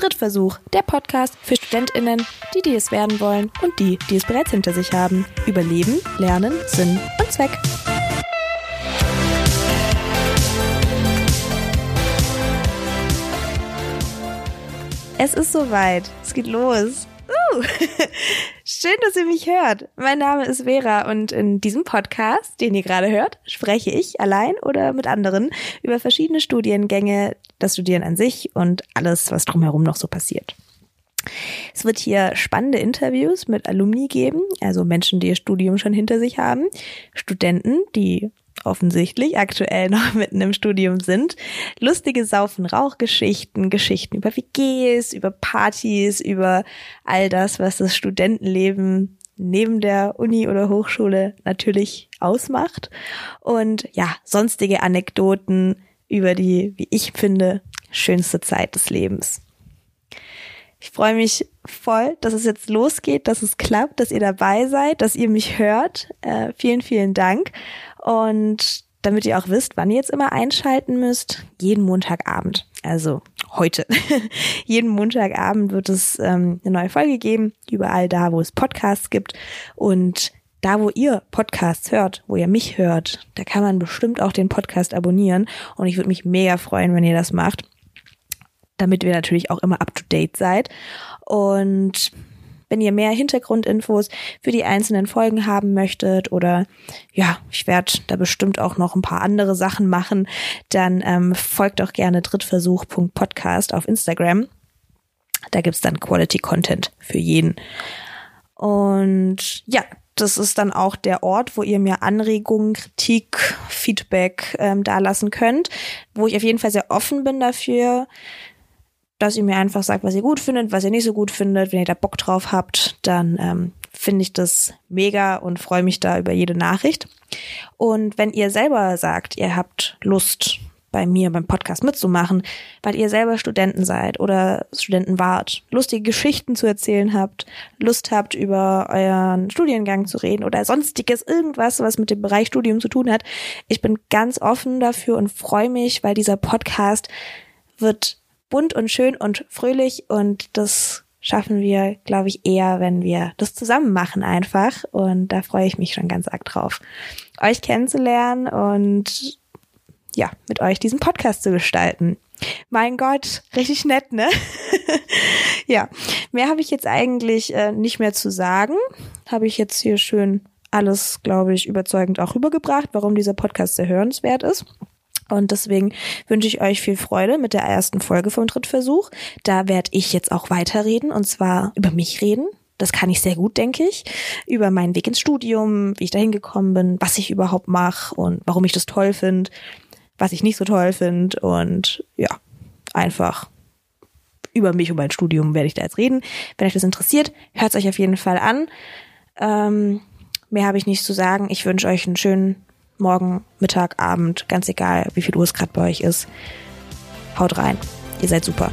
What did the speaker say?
Drittversuch, der Podcast für StudentInnen, die, die es werden wollen und die, die es bereits hinter sich haben. Über Leben, Lernen, Sinn und Zweck. Es ist soweit. Es geht los. Uh, schön, dass ihr mich hört. Mein Name ist Vera und in diesem Podcast, den ihr gerade hört, spreche ich allein oder mit anderen über verschiedene Studiengänge, das Studieren an sich und alles, was drumherum noch so passiert. Es wird hier spannende Interviews mit Alumni geben, also Menschen, die ihr Studium schon hinter sich haben, Studenten, die offensichtlich aktuell noch mitten im Studium sind. Lustige Saufen-Rauchgeschichten, Geschichten über WGs, über Partys, über all das, was das Studentenleben neben der Uni oder Hochschule natürlich ausmacht. Und ja, sonstige Anekdoten über die, wie ich finde, schönste Zeit des Lebens. Ich freue mich voll, dass es jetzt losgeht, dass es klappt, dass ihr dabei seid, dass ihr mich hört. Äh, vielen, vielen Dank. Und damit ihr auch wisst, wann ihr jetzt immer einschalten müsst, jeden Montagabend. Also heute. jeden Montagabend wird es ähm, eine neue Folge geben, überall da, wo es Podcasts gibt. Und da, wo ihr Podcasts hört, wo ihr mich hört, da kann man bestimmt auch den Podcast abonnieren. Und ich würde mich mega freuen, wenn ihr das macht damit wir natürlich auch immer up to date seid. Und wenn ihr mehr Hintergrundinfos für die einzelnen Folgen haben möchtet oder ja, ich werde da bestimmt auch noch ein paar andere Sachen machen, dann ähm, folgt doch gerne drittversuch.podcast auf Instagram. Da gibt's dann Quality Content für jeden. Und ja, das ist dann auch der Ort, wo ihr mir Anregungen, Kritik, Feedback ähm, da lassen könnt, wo ich auf jeden Fall sehr offen bin dafür, dass ihr mir einfach sagt, was ihr gut findet, was ihr nicht so gut findet. Wenn ihr da Bock drauf habt, dann ähm, finde ich das mega und freue mich da über jede Nachricht. Und wenn ihr selber sagt, ihr habt Lust, bei mir beim Podcast mitzumachen, weil ihr selber Studenten seid oder Studenten wart, lustige Geschichten zu erzählen habt, Lust habt, über euren Studiengang zu reden oder sonstiges, irgendwas, was mit dem Bereich Studium zu tun hat. Ich bin ganz offen dafür und freue mich, weil dieser Podcast wird bunt und schön und fröhlich und das schaffen wir, glaube ich, eher, wenn wir das zusammen machen einfach. Und da freue ich mich schon ganz arg drauf, euch kennenzulernen und ja, mit euch diesen Podcast zu gestalten. Mein Gott, richtig nett, ne? ja, mehr habe ich jetzt eigentlich äh, nicht mehr zu sagen. Habe ich jetzt hier schön alles, glaube ich, überzeugend auch rübergebracht, warum dieser Podcast sehr hörenswert ist. Und deswegen wünsche ich euch viel Freude mit der ersten Folge vom Drittversuch. Da werde ich jetzt auch weiterreden und zwar über mich reden. Das kann ich sehr gut, denke ich. Über meinen Weg ins Studium, wie ich dahin gekommen bin, was ich überhaupt mache und warum ich das toll finde, was ich nicht so toll finde und ja, einfach über mich und mein Studium werde ich da jetzt reden. Wenn euch das interessiert, hört es euch auf jeden Fall an. Ähm, mehr habe ich nicht zu sagen. Ich wünsche euch einen schönen morgen, Mittag, Abend, ganz egal, wie viel Uhr es gerade bei euch ist. Haut rein. Ihr seid super.